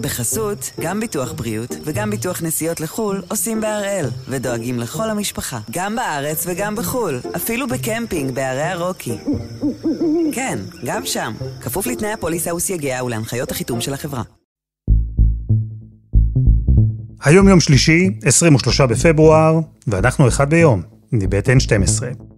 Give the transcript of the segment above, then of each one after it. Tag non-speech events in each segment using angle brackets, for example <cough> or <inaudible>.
בחסות, גם ביטוח בריאות וגם ביטוח נסיעות לחו"ל עושים בהראל, ודואגים לכל המשפחה, גם בארץ וגם בחו"ל, אפילו בקמפינג בערי הרוקי. כן, גם שם, כפוף לתנאי הפוליסה וסייגיה ולהנחיות החיתום של החברה. היום יום שלישי, 23 בפברואר, ואנחנו אחד ביום, מבית N12.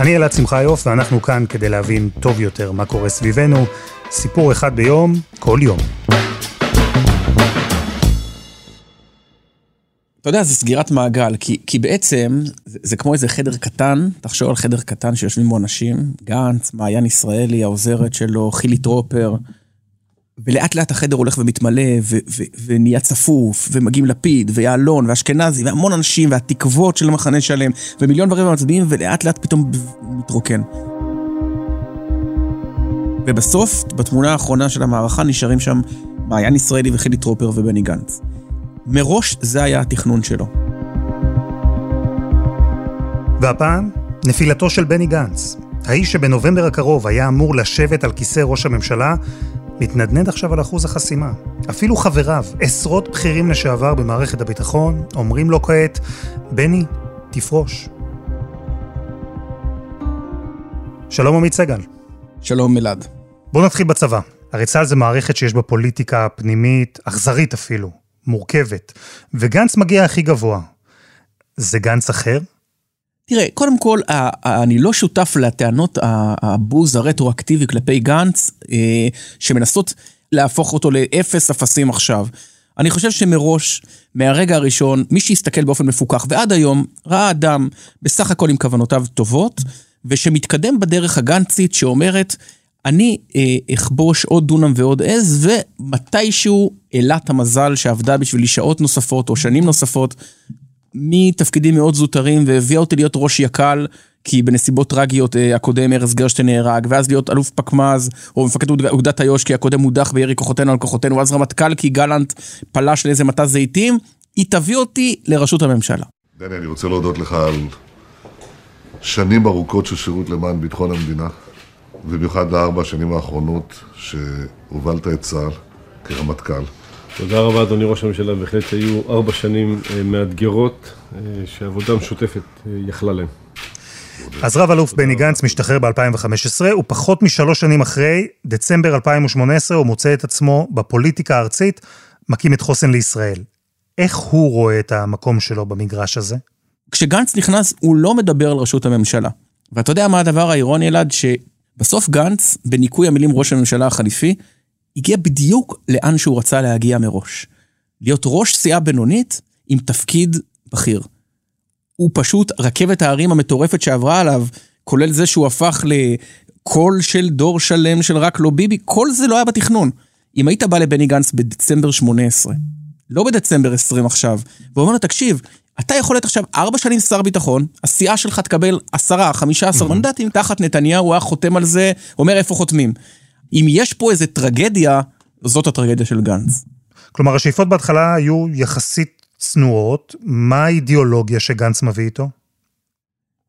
אני אלעד שמחיוף, ואנחנו כאן כדי להבין טוב יותר מה קורה סביבנו. סיפור אחד ביום, כל יום. אתה יודע, זה סגירת מעגל, כי, כי בעצם זה, זה כמו איזה חדר קטן, תחשוב על חדר קטן שיושבים בו אנשים, גנץ, מעיין ישראלי, העוזרת שלו, חילי טרופר, ולאט לאט החדר הולך ומתמלא, ו- ו- ונהיה צפוף, ומגיעים לפיד, ויעלון, ואשכנזי, והמון אנשים, והתקוות של המחנה שלם, ומיליון ורבע מצביעים, ולאט לאט פתאום מתרוקן. ובסוף, בתמונה האחרונה של המערכה, נשארים שם מעיין ישראלי וחילי טרופר ובני גנץ. מראש זה היה התכנון שלו. והפעם, נפילתו של בני גנץ. האיש שבנובמבר הקרוב היה אמור לשבת על כיסא ראש הממשלה, מתנדנד עכשיו על אחוז החסימה. אפילו חבריו, עשרות בכירים לשעבר במערכת הביטחון, אומרים לו כעת, בני, תפרוש. שלום עמית סגל. שלום אלעד. בואו נתחיל בצבא. הרי צה"ל זה מערכת שיש בה פוליטיקה פנימית, אכזרית אפילו, מורכבת, וגנץ מגיע הכי גבוה. זה גנץ אחר? תראה, קודם כל, אני לא שותף לטענות הבוז הרטרואקטיבי כלפי גנץ, אה, שמנסות להפוך אותו לאפס אפסים עכשיו. אני חושב שמראש, מהרגע הראשון, מי שיסתכל באופן מפוקח, ועד היום, ראה אדם בסך הכל עם כוונותיו טובות, ושמתקדם בדרך הגנצית שאומרת, אני אה, אכבוש עוד דונם ועוד עז, ומתישהו אלת המזל שעבדה בשבילי שעות נוספות או שנים נוספות, מתפקידים מאוד זוטרים והביאה אותי להיות ראש יק"ל, כי בנסיבות טרגיות אה, הקודם ארז גרשטיין נהרג, ואז להיות אלוף פקמ"ז, או מפקד אוגדת איו"ש, כי הקודם הודח בירי כוחותינו על כוחותינו, ואז רמטכ"ל, כי גלנט פלש לאיזה מטע זיתים, היא תביא אותי לראשות הממשלה. דני, אני רוצה להודות לך על שנים ארוכות של שירות למען ביטחון המדינה, ובמיוחד לארבע השנים האחרונות שהובלת את צה"ל כרמטכ"ל. תודה רבה, אדוני ראש הממשלה. בהחלט היו ארבע שנים אה, מאתגרות, אה, שעבודה משותפת אה, יכלה להם. אז רב אלוף בני גנץ משתחרר ב-2015, ופחות משלוש שנים אחרי, דצמבר 2018, הוא מוצא את עצמו בפוליטיקה הארצית, מקים את חוסן לישראל. איך הוא רואה את המקום שלו במגרש הזה? כשגנץ נכנס, הוא לא מדבר על ראשות הממשלה. ואתה יודע מה הדבר האירוני, אלעד? שבסוף גנץ, בניקוי המילים ראש הממשלה החליפי, הגיע בדיוק לאן שהוא רצה להגיע מראש. להיות ראש סיעה בינונית עם תפקיד בכיר. הוא פשוט רכבת ההרים המטורפת שעברה עליו, כולל זה שהוא הפך לקול של דור שלם של רק לא ביבי, כל זה לא היה בתכנון. אם היית בא לבני גנץ בדצמבר 18, לא בדצמבר 20 עכשיו, ואומר לו, תקשיב, אתה יכול להיות עכשיו ארבע שנים שר ביטחון, הסיעה שלך תקבל עשרה, חמישה עשר מנדטים, תחת נתניהו, היה חותם על זה, אומר איפה חותמים. אם יש פה איזה טרגדיה, זאת הטרגדיה של גנץ. כלומר, השאיפות בהתחלה היו יחסית צנועות, מה האידיאולוגיה שגנץ מביא איתו?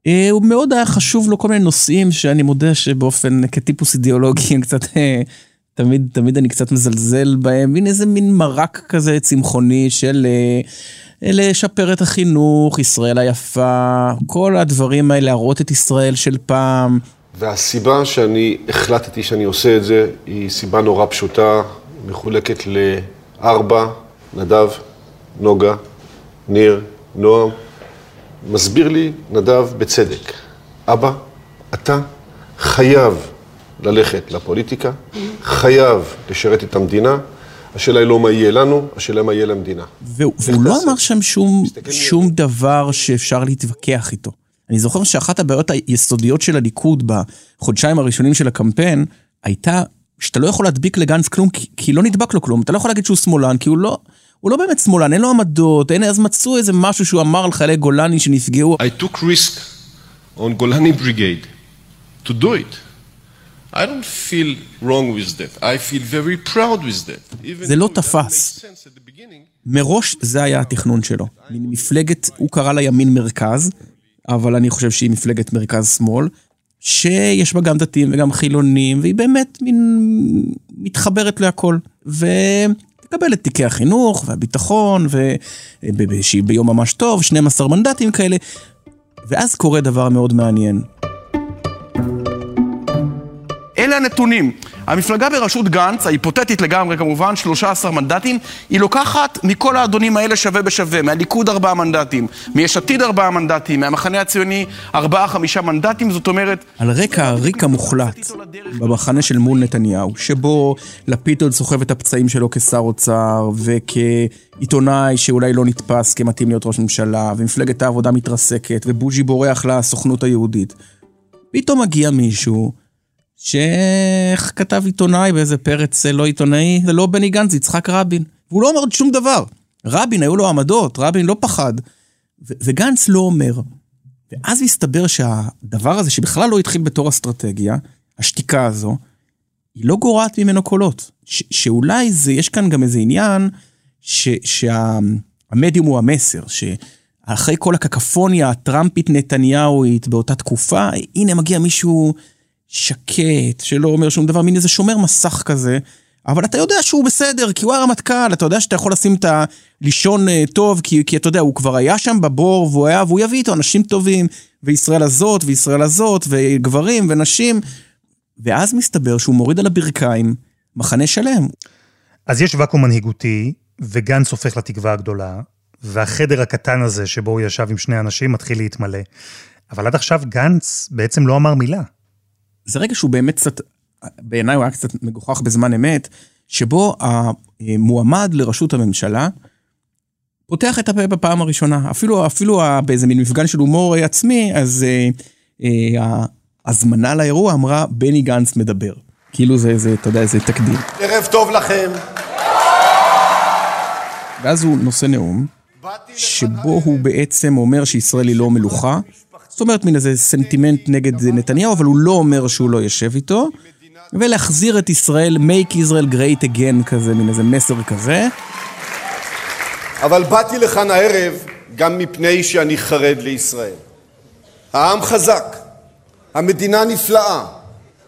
אה, הוא מאוד היה חשוב לו כל מיני נושאים שאני מודה שבאופן, כטיפוס אידיאולוגי, <laughs> קצת, אה, תמיד, תמיד אני קצת מזלזל בהם, מין איזה מין מרק כזה צמחוני של אה, לשפר את החינוך, ישראל היפה, כל הדברים האלה, להראות את ישראל של פעם. והסיבה שאני החלטתי שאני עושה את זה היא סיבה נורא פשוטה, מחולקת לארבע, נדב, נוגה, ניר, נועם. מסביר לי נדב בצדק, אבא, אתה חייב ללכת לפוליטיקה, חייב לשרת את המדינה, השאלה היא לא מה יהיה לנו, השאלה מה יהיה למדינה. והוא, לא אמר שם שום, שום דבר שאפשר להתווכח איתו. אני זוכר שאחת הבעיות היסודיות של הליכוד בחודשיים הראשונים של הקמפיין, הייתה שאתה לא יכול להדביק לגנץ כלום, כי, כי לא נדבק לו כלום. אתה לא יכול להגיד שהוא שמאלן, כי הוא לא, הוא לא באמת שמאלן, אין לו עמדות, אין, אז מצאו איזה משהו שהוא אמר על חיילי גולני שנפגעו. I took risk on גולני brigade to do it. I don't feel wrong with that. I feel very proud with that. זה לא תפס. מראש זה היה התכנון שלו. מפלגת, הוא קרא לה ימין מרכז, אבל אני חושב שהיא מפלגת מרכז-שמאל, שיש בה גם דתיים וגם חילונים, והיא באמת מין מתחברת להכל. ותקבל את תיקי החינוך והביטחון, ושהיא ביום ממש טוב, 12 מנדטים כאלה. ואז קורה דבר מאוד מעניין. אלה הנתונים. המפלגה בראשות גנץ, ההיפותטית לגמרי כמובן, 13 מנדטים, היא לוקחת מכל האדונים האלה שווה בשווה, מהליכוד 4 מנדטים, מיש עתיד 4 מנדטים, מהמחנה הציוני 4-5 מנדטים, זאת אומרת... על רקע הריק המוחלט במחנה של מול נתניהו, שבו לפיד עוד סוחב את הפצעים שלו כשר אוצר, וכעיתונאי שאולי לא נתפס כמתאים להיות ראש ממשלה, ומפלגת העבודה מתרסקת, ובוז'י בורח לסוכנות היהודית. פתאום מגיע מישהו שאיך כתב עיתונאי באיזה פרץ לא עיתונאי, זה לא בני גנץ, זה יצחק רבין. והוא לא אומר שום דבר. רבין, היו לו עמדות, רבין לא פחד. ו- וגנץ לא אומר. ואז הסתבר שהדבר הזה, שבכלל לא התחיל בתור אסטרטגיה, השתיקה הזו, היא לא גורעת ממנו קולות. ש- שאולי זה, יש כאן גם איזה עניין שהמדיום שה- הוא המסר, שאחרי כל הקקפוניה הטראמפית נתניהואית באותה תקופה, הנה מגיע מישהו שקט, שלא אומר שום דבר, מין איזה שומר מסך כזה, אבל אתה יודע שהוא בסדר, כי הוא הרמטכ"ל, אתה יודע שאתה יכול לשים את ה... לישון אה, טוב, כי, כי אתה יודע, הוא כבר היה שם בבור, והוא היה, והוא יביא איתו אנשים טובים, וישראל הזאת, וישראל הזאת, וגברים ונשים, ואז מסתבר שהוא מוריד על הברכיים מחנה שלם. אז יש ואקום מנהיגותי, וגנץ הופך לתקווה הגדולה, והחדר הקטן הזה שבו הוא ישב עם שני אנשים מתחיל להתמלא. אבל עד עכשיו גנץ בעצם לא אמר מילה. זה רגע שהוא באמת קצת, בעיניי הוא היה קצת מגוחך בזמן אמת, שבו המועמד לראשות הממשלה פותח את הפה בפעם הראשונה. אפילו, אפילו באיזה מין מפגן של הומור עצמי, אז אה, אה, ההזמנה לאירוע אמרה, בני גנץ מדבר. כאילו זה, זה, אתה יודע, איזה תקדים. ערב טוב לכם. ואז הוא נושא נאום, שבו הוא בעצם אומר שישראל היא לא מלוכה. זאת אומרת, מין איזה סנטימנט נגד נתניהו, אבל הוא לא אומר שהוא לא יושב איתו. ולהחזיר את ישראל, make Israel great again כזה, מין איזה מסר כזה. אבל באתי לכאן הערב גם מפני שאני חרד לישראל. העם חזק, המדינה נפלאה,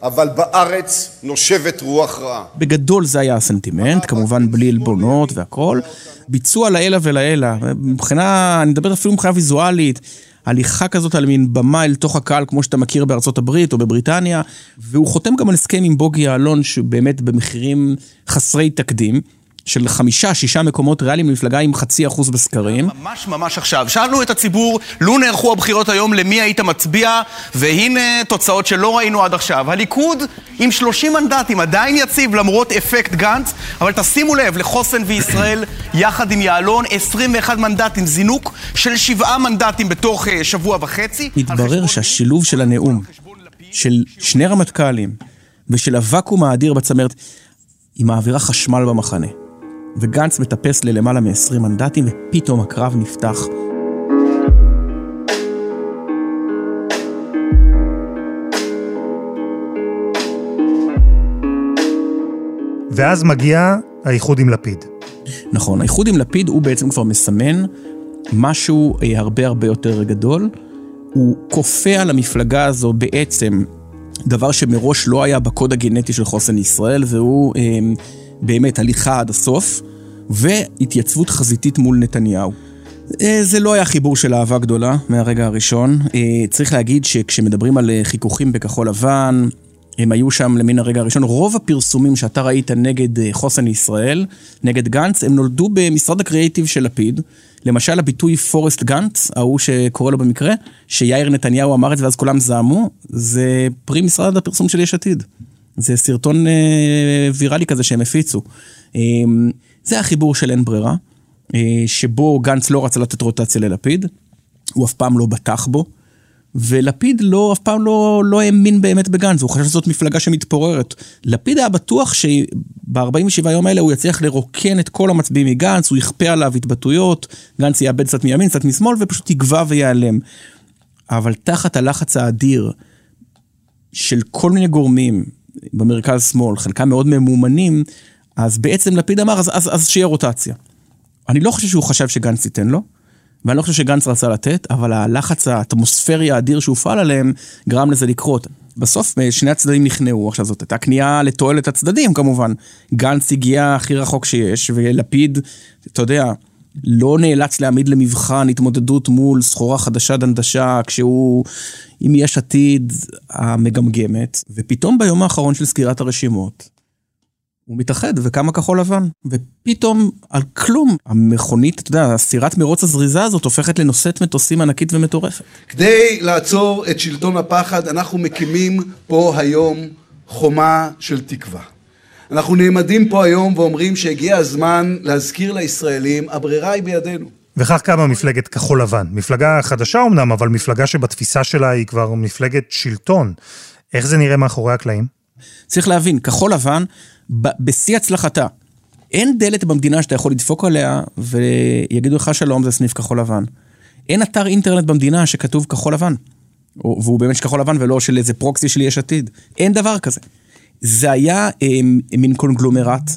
אבל בארץ נושבת רוח רעה. בגדול זה היה הסנטימנט, כמובן בלי עלבונות והכל. ביצוע לעילא ולעילא, מבחינה, אני מדבר אפילו מבחינה ויזואלית, הליכה כזאת על מין במה אל תוך הקהל, כמו שאתה מכיר בארצות הברית או בבריטניה, והוא חותם גם על הסכם עם בוגי יעלון, שבאמת במחירים חסרי תקדים. של חמישה, שישה מקומות ריאליים למפלגה עם חצי אחוז בסקרים. ממש ממש עכשיו. שאלנו את הציבור, לו נערכו הבחירות היום, למי היית מצביע, והנה תוצאות שלא ראינו עד עכשיו. הליכוד עם 30 מנדטים, עדיין יציב למרות אפקט גנץ, אבל תשימו לב, לחוסן וישראל, <coughs> יחד עם יעלון, 21 מנדטים, זינוק של שבעה מנדטים בתוך uh, שבוע וחצי. התברר שהשילוב של הנאום, של שני רמטכ"לים, ושל הוואקום האדיר בצמרת, היא מעבירה חשמל במחנה. וגנץ מטפס ללמעלה מ-20 מנדטים, ופתאום הקרב נפתח. ואז מגיע האיחוד עם לפיד. נכון, האיחוד עם לפיד הוא בעצם כבר מסמן משהו אה, הרבה הרבה יותר גדול. הוא כופה על המפלגה הזו בעצם דבר שמראש לא היה בקוד הגנטי של חוסן ישראל, והוא אה, באמת הליכה עד הסוף. והתייצבות חזיתית מול נתניהו. זה לא היה חיבור של אהבה גדולה מהרגע הראשון. צריך להגיד שכשמדברים על חיכוכים בכחול לבן, הם היו שם למין הרגע הראשון. רוב הפרסומים שאתה ראית נגד חוסן ישראל, נגד גנץ, הם נולדו במשרד הקריאיטיב של לפיד. למשל הביטוי פורסט גנץ, ההוא שקורא לו במקרה, שיאיר נתניהו אמר את זה ואז כולם זעמו, זה פרי משרד הפרסום של יש עתיד. זה סרטון ויראלי כזה שהם הפיצו. זה החיבור של אין ברירה, שבו גנץ לא רצה לתת רוטציה ללפיד, הוא אף פעם לא בטח בו, ולפיד לא, אף פעם לא, לא האמין באמת בגנץ, הוא חושב שזאת מפלגה שמתפוררת. לפיד היה בטוח שב-47 יום האלה הוא יצליח לרוקן את כל המצביעים מגנץ, הוא יכפה עליו התבטאויות, גנץ יאבד קצת מימין, קצת משמאל, ופשוט יגבע וייעלם. אבל תחת הלחץ האדיר של כל מיני גורמים במרכז-שמאל, חלקם מאוד ממומנים, אז בעצם לפיד אמר, אז, אז, אז שיהיה רוטציה. אני לא חושב שהוא חשב שגנץ ייתן לו, ואני לא חושב שגנץ רצה לתת, אבל הלחץ האטמוספרי האדיר שהופעל עליהם גרם לזה לקרות. בסוף אה, שני הצדדים נכנעו, עכשיו זאת הייתה כניעה לתועלת הצדדים כמובן. גנץ הגיע הכי רחוק שיש, ולפיד, אתה יודע, לא נאלץ להעמיד למבחן התמודדות מול סחורה חדשה דנדשה, כשהוא עם יש עתיד המגמגמת, ופתאום ביום האחרון של סגירת הרשימות, הוא מתאחד וקמה כחול לבן, ופתאום על כלום, המכונית, אתה יודע, סירת מרוץ הזריזה הזאת הופכת לנושאת מטוסים ענקית ומטורפת. כדי לעצור את שלטון הפחד, אנחנו מקימים פה היום חומה של תקווה. אנחנו נעמדים פה היום ואומרים שהגיע הזמן להזכיר לישראלים, הברירה היא בידינו. וכך קמה מפלגת כחול לבן. מפלגה חדשה אמנם, אבל מפלגה שבתפיסה שלה היא כבר מפלגת שלטון. איך זה נראה מאחורי הקלעים? צריך להבין, כחול לבן, בשיא הצלחתה, אין דלת במדינה שאתה יכול לדפוק עליה ויגידו לך שלום, זה סניף כחול לבן. אין אתר אינטרנט במדינה שכתוב כחול לבן. והוא באמת כחול לבן ולא של איזה פרוקסי של יש עתיד. אין דבר כזה. זה היה אה, מין קונגלומרט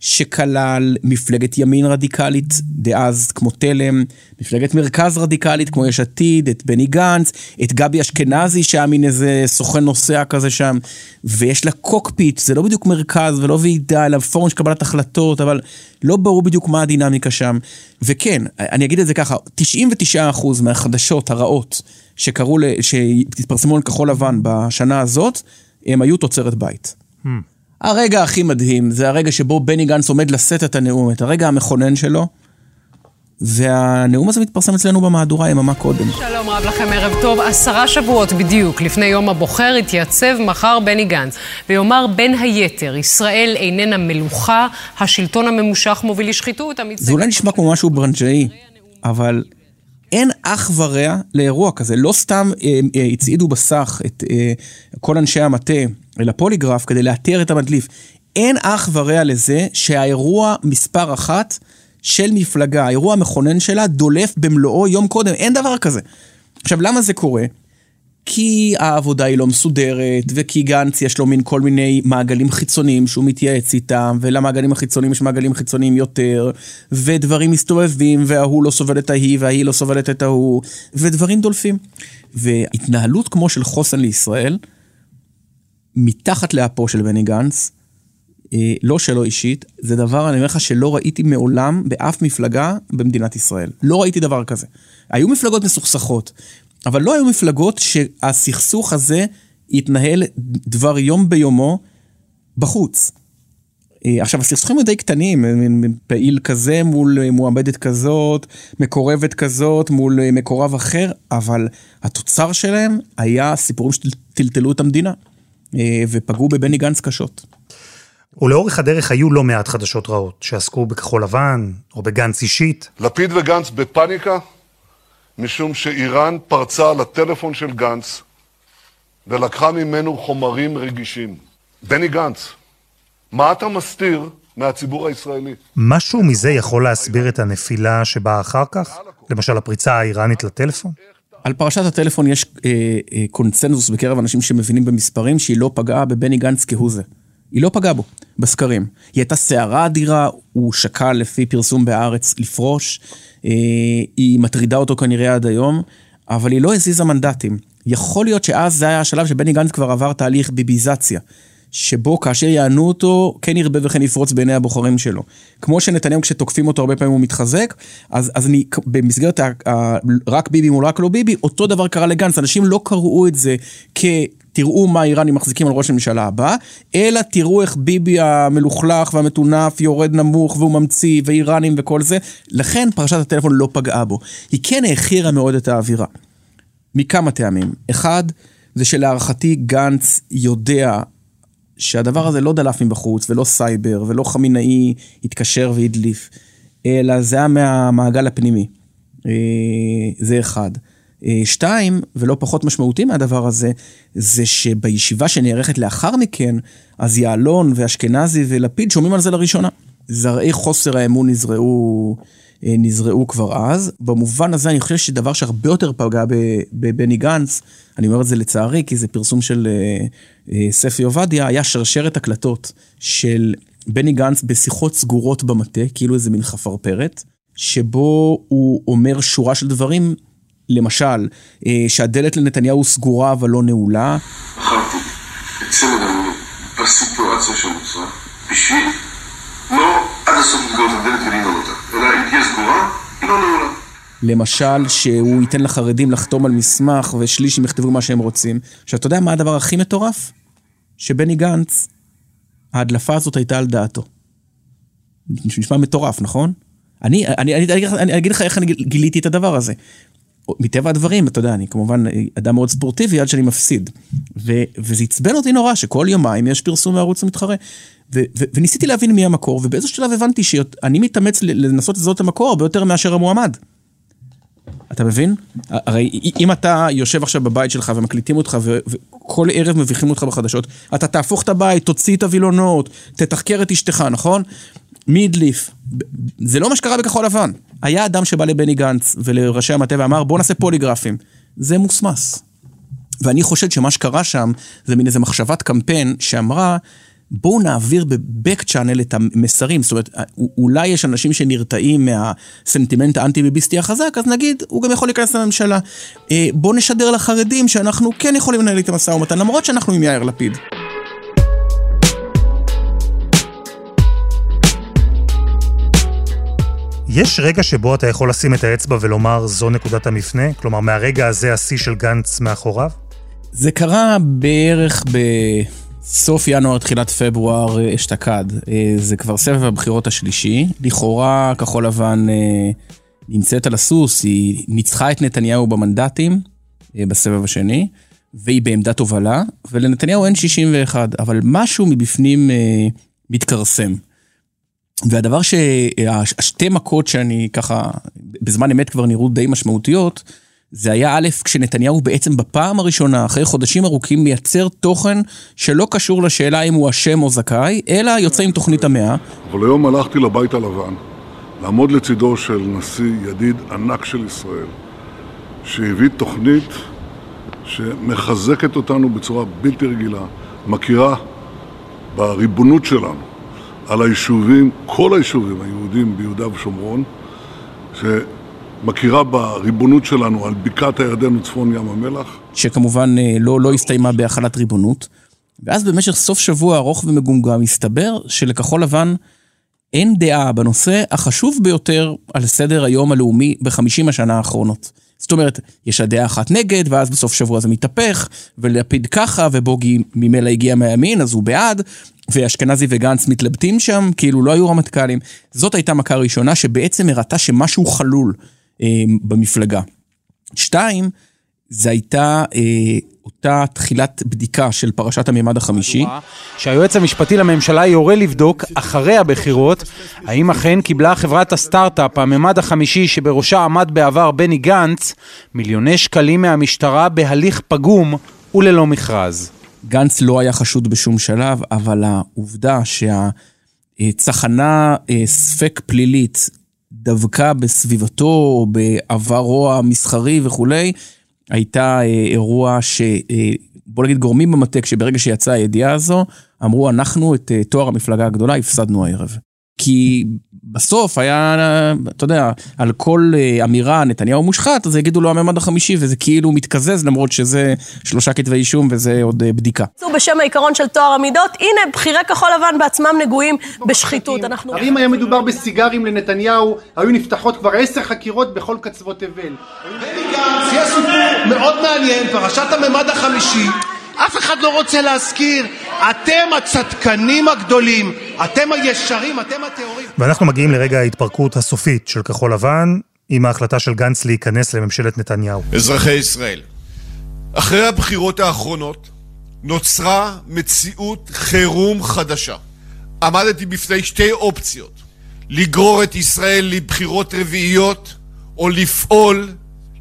שכלל מפלגת ימין רדיקלית דאז כמו תלם, מפלגת מרכז רדיקלית כמו יש עתיד, את בני גנץ, את גבי אשכנזי שהיה מין איזה סוכן נוסע כזה שם, ויש לה קוקפיט, זה לא בדיוק מרכז ולא ועידה, אלא פורום של קבלת החלטות, אבל לא ברור בדיוק מה הדינמיקה שם. וכן, אני אגיד את זה ככה, 99% מהחדשות הרעות שקרו, שהתפרסמו על כחול לבן בשנה הזאת, הם היו תוצרת בית. Hmm. הרגע הכי מדהים זה הרגע שבו בני גנץ עומד לשאת את הנאום, את הרגע המכונן שלו, והנאום הזה מתפרסם אצלנו במהדורה יממה קודם. שלום רב לכם, ערב טוב. עשרה שבועות בדיוק לפני יום הבוחר יתייצב מחר בני גנץ ויאמר בין היתר, ישראל איננה מלוכה, השלטון הממושך מוביל לשחיתות. זה אולי נשמע כמו משהו ברנג'אי, אבל אין אח ורע לאירוע כזה. לא סתם אה, אה, הצעידו בסך את אה, כל אנשי המטה לפוליגרף כדי לאתר את המדליף. אין אח ורע לזה שהאירוע מספר אחת של מפלגה, האירוע המכונן שלה, דולף במלואו יום קודם. אין דבר כזה. עכשיו, למה זה קורה? כי העבודה היא לא מסודרת, וכי גנץ יש לו מין כל מיני מעגלים חיצוניים שהוא מתייעץ איתם, ולמעגלים החיצוניים יש מעגלים חיצוניים יותר, ודברים מסתובבים, וההוא לא סובל את ההיא, וההיא לא סובלת את ההוא, ודברים דולפים. והתנהלות כמו של חוסן לישראל, מתחת לאפו של בני גנץ, אה, לא שלו אישית, זה דבר, אני אומר לך, שלא ראיתי מעולם באף מפלגה במדינת ישראל. לא ראיתי דבר כזה. היו מפלגות מסוכסכות, אבל לא היו מפלגות שהסכסוך הזה יתנהל דבר יום ביומו בחוץ. אה, עכשיו, הסכסוכים הם די קטנים, פעיל כזה מול מועמדת כזאת, מקורבת כזאת מול מקורב אחר, אבל התוצר שלהם היה סיפורים שטלטלו את המדינה, אה, ופגעו בבני גנץ קשות. ולאורך הדרך היו לא מעט חדשות רעות, שעסקו בכחול לבן, או בגנץ אישית. לפיד וגנץ בפאניקה? משום שאיראן פרצה לטלפון של גנץ ולקחה ממנו חומרים רגישים. בני גנץ, מה אתה מסתיר מהציבור הישראלי? משהו מזה יכול להסביר את הנפילה שבאה אחר כך? למשל הפריצה האיראנית לטלפון? על פרשת הטלפון יש אה, אה, קונצנזוס בקרב אנשים שמבינים במספרים שהיא לא פגעה בבני גנץ כהוא זה. היא לא פגעה בו בסקרים. היא הייתה סערה אדירה, הוא שקל לפי פרסום בהארץ לפרוש, אה, היא מטרידה אותו כנראה עד היום, אבל היא לא הזיזה מנדטים. יכול להיות שאז זה היה השלב שבני גנץ כבר עבר תהליך ביביזציה. שבו כאשר יענו אותו, כן ירבה וכן יפרוץ בעיני הבוחרים שלו. כמו שנתניהו כשתוקפים אותו הרבה פעמים הוא מתחזק, אז, אז אני, במסגרת ה, ה, רק ביבי מול רק לא ביבי, אותו דבר קרה לגנץ, אנשים לא קראו את זה כ... תראו מה האיראנים מחזיקים על ראש הממשלה הבא, אלא תראו איך ביבי המלוכלך והמטונף יורד נמוך והוא ממציא, ואיראנים וכל זה. לכן פרשת הטלפון לא פגעה בו. היא כן העכירה מאוד את האווירה. מכמה טעמים. אחד, זה שלהערכתי גנץ יודע שהדבר הזה לא דלף מבחוץ, ולא סייבר, ולא חמינאי התקשר והדליף, אלא זה היה מהמעגל הפנימי. אה, זה אחד. אה, שתיים, ולא פחות משמעותי מהדבר הזה, זה שבישיבה שנערכת לאחר מכן, אז יעלון ואשכנזי ולפיד שומעים על זה לראשונה. זרעי חוסר האמון נזרעו, אה, נזרעו כבר אז. במובן הזה אני חושב שדבר שהרבה יותר פגע בבני גנץ, אני אומר את זה לצערי, כי זה פרסום של אה, ספי עובדיה, היה שרשרת הקלטות של בני גנץ בשיחות סגורות במטה, כאילו איזה מין חפרפרת, שבו הוא אומר שורה של דברים למשל, אה, שהדלת לנתניהו סגורה אבל לא נעולה. בחרתי את צמד המילים בסיטואציה שנוצרה בשביל לא עד הסוף לסגור את הדלת ולנעול אותה, אלא אם תהיה סגורה, היא לא נעולה. למשל, שהוא ייתן לחרדים לחתום על מסמך ושליש הם יכתבו מה שהם רוצים. עכשיו, אתה יודע מה הדבר הכי מטורף? שבני גנץ, ההדלפה הזאת הייתה על דעתו. נשמע מטורף, נכון? אני, אני, אני, אני, אני אגיד לך איך אני גיליתי את הדבר הזה. מטבע הדברים, אתה יודע, אני כמובן אדם מאוד ספורטיבי עד שאני מפסיד. ו, וזה עצבן אותי נורא שכל יומיים יש פרסום מערוץ המתחרה. ו, ו, וניסיתי להבין מי המקור, ובאיזשהו שלב הבנתי שאני מתאמץ לנסות לזהות את המקור הרבה יותר מאשר המועמד. אתה מבין? הרי אם אתה יושב עכשיו בבית שלך ומקליטים אותך וכל ערב מביכים אותך בחדשות, אתה תהפוך את הבית, תוציא את הווילונות, תתחקר את אשתך, נכון? מי הדליף? זה לא מה שקרה בכחול לבן. היה אדם שבא לבני גנץ ולראשי המטה ואמר בוא נעשה פוליגרפים. זה מוסמס. ואני חושד שמה שקרה שם זה מין איזה מחשבת קמפיין שאמרה בואו נעביר בבק צ'אנל את המסרים, זאת אומרת, אולי יש אנשים שנרתעים מהסנטימנט האנטי-ביביסטי החזק, אז נגיד, הוא גם יכול להיכנס לממשלה. אה, בואו נשדר לחרדים שאנחנו כן יכולים לנהל את המשא ומתן, למרות שאנחנו עם יאיר לפיד. יש רגע שבו אתה יכול לשים את האצבע ולומר זו נקודת המפנה? כלומר, מהרגע הזה השיא של גנץ מאחוריו? זה קרה בערך ב... סוף ינואר, תחילת פברואר אה, אשתקד. אה, זה כבר סבב הבחירות השלישי. לכאורה כחול לבן אה, נמצאת על הסוס, היא ניצחה את נתניהו במנדטים בסבב השני, והיא בעמדת הובלה, ולנתניהו אין 61, אבל משהו מבפנים מתכרסם. והדבר שהשתי מכות שאני ככה, בזמן אמת כבר נראו די משמעותיות, זה היה א', כשנתניהו בעצם בפעם הראשונה, אחרי חודשים ארוכים, מייצר תוכן שלא קשור לשאלה אם הוא אשם או זכאי, אלא יוצא עם תוכנית המאה. אבל היום הלכתי לבית הלבן, לעמוד לצידו של נשיא ידיד ענק של ישראל, שהביא תוכנית שמחזקת אותנו בצורה בלתי רגילה, מכירה בריבונות שלנו על היישובים, כל היישובים היהודים ביהודה ושומרון, ש... מכירה בריבונות שלנו על בקעת הירדן וצפון ים המלח. שכמובן אה, לא, לא הסתיימה בהחלת ריבונות. ואז במשך סוף שבוע ארוך ומגומגם הסתבר שלכחול לבן אין דעה בנושא החשוב ביותר על סדר היום הלאומי בחמישים השנה האחרונות. זאת אומרת, יש הדעה אחת נגד, ואז בסוף שבוע זה מתהפך, ולפיד ככה, ובוגי ממילא הגיע מהימין, אז הוא בעד, ואשכנזי וגנץ מתלבטים שם, כאילו לא היו רמטכ"לים. זאת הייתה מכה ראשונה שבעצם הראתה שמשהו חלול. אה, במפלגה. שתיים, זה הייתה אה, אותה תחילת בדיקה של פרשת המימד החמישי. שהיועץ המשפטי לממשלה יורה לבדוק, אחרי הבחירות, האם אכן קיבלה חברת הסטארט-אפ, המימד החמישי שבראשה עמד בעבר בני גנץ, מיליוני שקלים מהמשטרה בהליך פגום וללא מכרז. גנץ לא היה חשוד בשום שלב, אבל העובדה שהצחנה אה, ספק פלילית דווקא בסביבתו בעברו המסחרי וכולי, הייתה אה, אירוע ש... אה, בוא נגיד גורמים במטה, שברגע שיצאה הידיעה הזו, אמרו אנחנו את תואר המפלגה הגדולה הפסדנו הערב. כי בסוף היה, אתה יודע, על כל אה, אמירה נתניהו מושחת, אז יגידו לו הממד החמישי, וזה כאילו מתקזז, למרות שזה שלושה כתבי אישום וזה עוד אה, בדיקה. בשם העיקרון של טוהר המידות, הנה, בכירי כחול לבן בעצמם נגועים בשחיתות. אנחנו... אם היה מדובר בסיגרים לנתניהו, היו נפתחות כבר עשר חקירות בכל קצוות תבל. בני גנץ, יש סיפור מאוד מעניין, פרשת הממד החמישי. אף אחד לא רוצה להזכיר, אתם הצדקנים הגדולים, אתם הישרים, אתם הטהורים. ואנחנו מגיעים לרגע ההתפרקות הסופית של כחול לבן, עם ההחלטה של גנץ להיכנס לממשלת נתניהו. אזרחי ישראל, אחרי הבחירות האחרונות נוצרה מציאות חירום חדשה. עמדתי בפני שתי אופציות, לגרור את ישראל לבחירות רביעיות או לפעול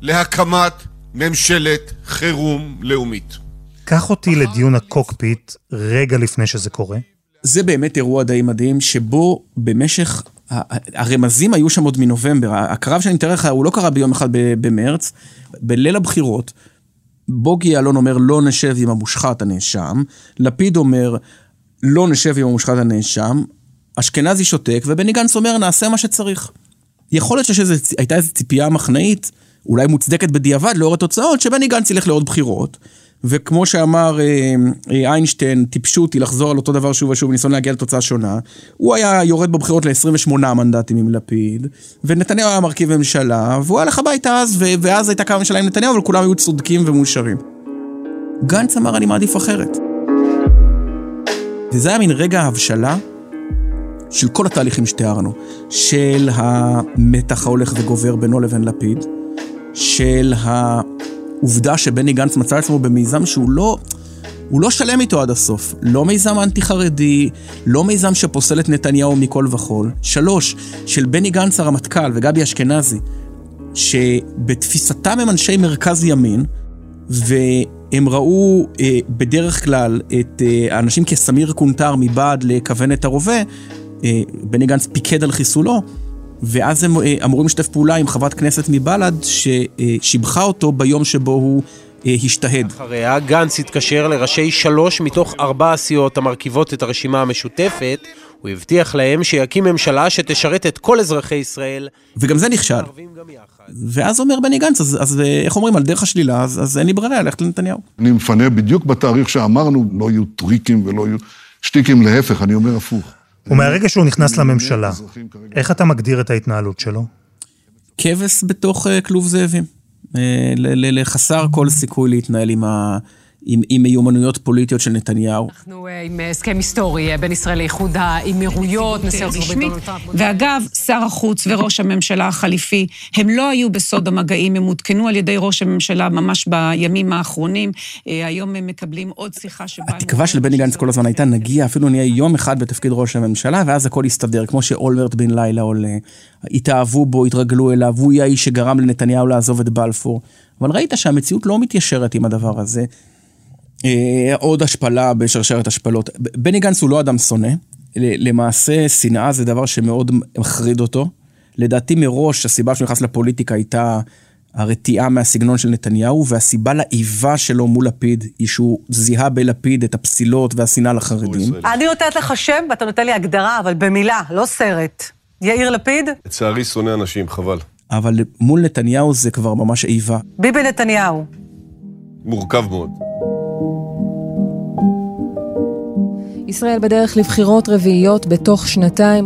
להקמת ממשלת חירום לאומית. קח אותי לדיון הקוקפיט רגע לפני שזה קורה. זה באמת אירוע די מדהים, שבו במשך, הרמזים היו שם עוד מנובמבר. הקרב שאני מתאר לך, הוא לא קרה ביום אחד במרץ, בליל הבחירות. בוגי יעלון אומר, לא נשב עם המושחת הנאשם, לפיד אומר, לא נשב עם המושחת הנאשם, אשכנזי שותק, ובני גנץ אומר, נעשה מה שצריך. יכול להיות שהייתה איזו ציפייה מחנאית, אולי מוצדקת בדיעבד לאור התוצאות, שבני גנץ ילך לעוד בחירות. וכמו שאמר אה, אה, איינשטיין, טיפשות היא לחזור על אותו דבר שוב ושוב בניסיון להגיע לתוצאה שונה. הוא היה יורד בבחירות ל-28 מנדטים עם לפיד, ונתניהו היה מרכיב ממשלה, והוא הלך הביתה אז, ואז הייתה קמה ממשלה עם נתניהו, אבל כולם היו צודקים ומאושרים. גנץ אמר אני מעדיף אחרת. וזה היה מין רגע הבשלה של כל התהליכים שתיארנו, של המתח ההולך וגובר בינו לבין לפיד, של העובדה שבני גנץ מצא עצמו במיזם שהוא לא, הוא לא שלם איתו עד הסוף. לא מיזם אנטי-חרדי, לא מיזם שפוסל את נתניהו מכל וכול. שלוש, של בני גנץ הרמטכ"ל וגבי אשכנזי, שבתפיסתם הם אנשי מרכז ימין, והם ראו אה, בדרך כלל את אה, האנשים כסמיר קונטר מבעד לכוון את הרובה, אה, בני גנץ פיקד על חיסולו, ואז הם אה, אמורים לשתף פעולה עם חברת כנסת מבל"ד ששיבחה אותו ביום שבו הוא אה, השתהד. אחריה גנץ התקשר לראשי שלוש מתוך ארבע הסיעות המרכיבות את הרשימה המשותפת. הוא הבטיח להם שיקים ממשלה שתשרת את כל אזרחי ישראל. וגם זה נכשל. ואז אומר בני גנץ, אז, אז איך אומרים, על דרך השלילה, אז, אז אין לי ברירה ללכת לנתניהו. אני מפנה בדיוק בתאריך שאמרנו, לא יהיו טריקים ולא יהיו שטיקים, להפך, אני אומר הפוך. ומהרגע שהוא נכנס לממשלה, איך אתה מגדיר את ההתנהלות שלו? כבש בתוך uh, כלוב זאבים. Uh, לחסר כל סיכוי להתנהל עם, ה, עם, עם מיומנויות פוליטיות של נתניהו. אנחנו אה, עם הסכם היסטורי בין ישראל לאיחוד האמירויות, נשיא ארצות הברית דונלד טראמפ. ואגב, שר החוץ וראש הממשלה החליפי, הם לא היו בסוד המגעים, הם עודכנו על ידי ראש הממשלה ממש בימים האחרונים. אה, היום הם מקבלים עוד שיחה שבה... התקווה של בני גנץ כל הזמן הייתה, נגיע, אפילו נהיה יום אחד בתפקיד ראש הממשלה, ואז הכל יסתדר, כמו שאולמרט בן לילה עולה. התאהבו בו, התרגלו אליו, הוא יהיה האיש שגרם לנתניהו לעזוב את בלפור. אבל ראית שהמציאות לא מתיישרת עם הדבר הזה. אה, עוד השפלה בשרשרת השפלות. בני גנץ הוא לא אדם שונא, למעשה שנאה זה דבר שמאוד מחריד אותו. לדעתי מראש הסיבה שהוא נכנס לפוליטיקה הייתה הרתיעה מהסגנון של נתניהו, והסיבה לאיבה שלו מול לפיד היא שהוא זיהה בלפיד את הפסילות והשנאה לחרדים. אני נותנת לך שם ואתה נותן לי הגדרה, אבל במילה, לא סרט. יאיר לפיד? לצערי שונא אנשים, חבל. אבל מול נתניהו זה כבר ממש איבה. ביבי נתניהו. מורכב מאוד. ישראל בדרך לבחירות רביעיות בתוך שנתיים.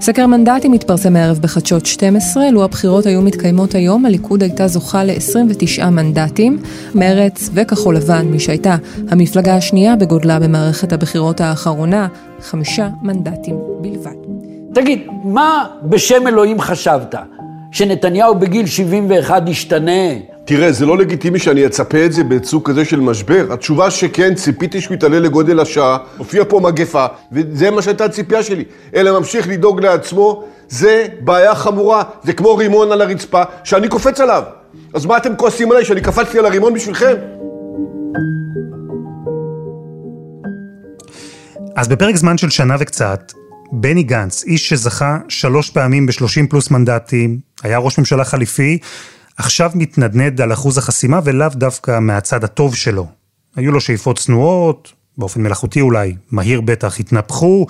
סקר מנדטים התפרסם הערב בחדשות 12, לו הבחירות היו מתקיימות היום, הליכוד הייתה זוכה ל-29 מנדטים, מרץ וכחול לבן, מי שהייתה המפלגה השנייה בגודלה במערכת הבחירות האחרונה, חמישה מנדטים בלבד. תגיד, מה בשם אלוהים חשבת? שנתניהו בגיל 71 ישתנה? תראה, זה לא לגיטימי שאני אצפה את זה בסוג כזה של משבר. התשובה שכן, ציפיתי שהוא יתעלה לגודל השעה, הופיע פה מגפה, וזה מה שהייתה הציפייה שלי. אלא ממשיך לדאוג לעצמו, זה בעיה חמורה. זה כמו רימון על הרצפה, שאני קופץ עליו. אז מה אתם כועסים עליי, שאני קפצתי על הרימון בשבילכם? אז בפרק זמן של שנה וקצת, בני גנץ, איש שזכה שלוש פעמים ב-30 פלוס מנדטים, היה ראש ממשלה חליפי, עכשיו מתנדנד על אחוז החסימה ולאו דווקא מהצד הטוב שלו. היו לו שאיפות צנועות, באופן מלאכותי אולי, מהיר בטח, התנפחו,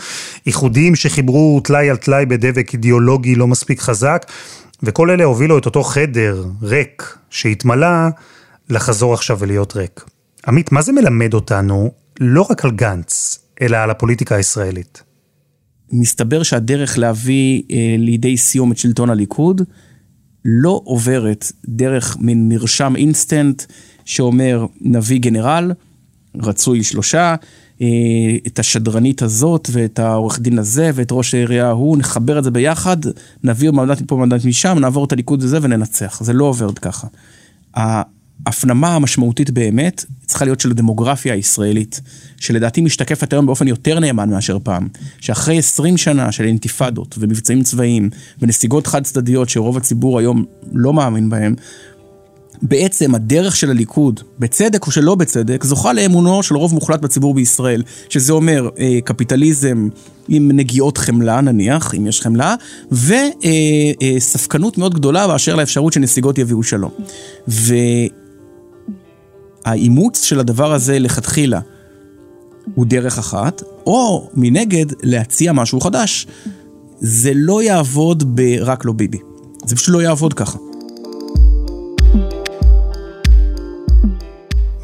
איחודים שחיברו טלאי על טלאי בדבק אידיאולוגי לא מספיק חזק, וכל אלה הובילו את אותו חדר ריק שהתמלא לחזור עכשיו ולהיות ריק. עמית, מה זה מלמד אותנו לא רק על גנץ, אלא על הפוליטיקה הישראלית? מסתבר שהדרך להביא אה, לידי סיום את שלטון הליכוד לא עוברת דרך מין מרשם אינסטנט שאומר נביא גנרל, רצוי שלושה, אה, את השדרנית הזאת ואת העורך דין הזה ואת ראש העירייה ההוא, נחבר את זה ביחד, נביא מנדט מפה מנדט משם, נעבור את הליכוד הזה וננצח. זה לא עובר ככה. ההפנמה המשמעותית באמת צריכה להיות של הדמוגרפיה הישראלית, שלדעתי משתקפת היום באופן יותר נאמן מאשר פעם, שאחרי 20 שנה של אינתיפאדות ומבצעים צבאיים ונסיגות חד צדדיות שרוב הציבור היום לא מאמין בהם, בעצם הדרך של הליכוד, בצדק או שלא בצדק, זוכה לאמונו של רוב מוחלט בציבור בישראל, שזה אומר אה, קפיטליזם עם נגיעות חמלה נניח, אם יש חמלה, וספקנות אה, מאוד גדולה באשר לאפשרות שנסיגות יביאו שלום. והאימוץ של הדבר הזה לכתחילה הוא דרך אחת, או מנגד להציע משהו חדש. זה לא יעבוד ברק לא ביבי. זה פשוט לא יעבוד ככה.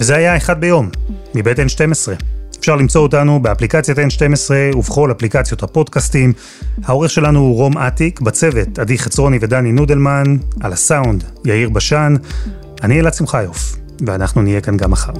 וזה היה אחד ביום, מבית N12. אפשר למצוא אותנו באפליקציית N12 ובכל אפליקציות הפודקאסטים. העורך שלנו הוא רום אטיק, בצוות עדי חצרוני ודני נודלמן, על הסאונד יאיר בשן, אני אלעד שמחיוף, ואנחנו נהיה כאן גם מחר.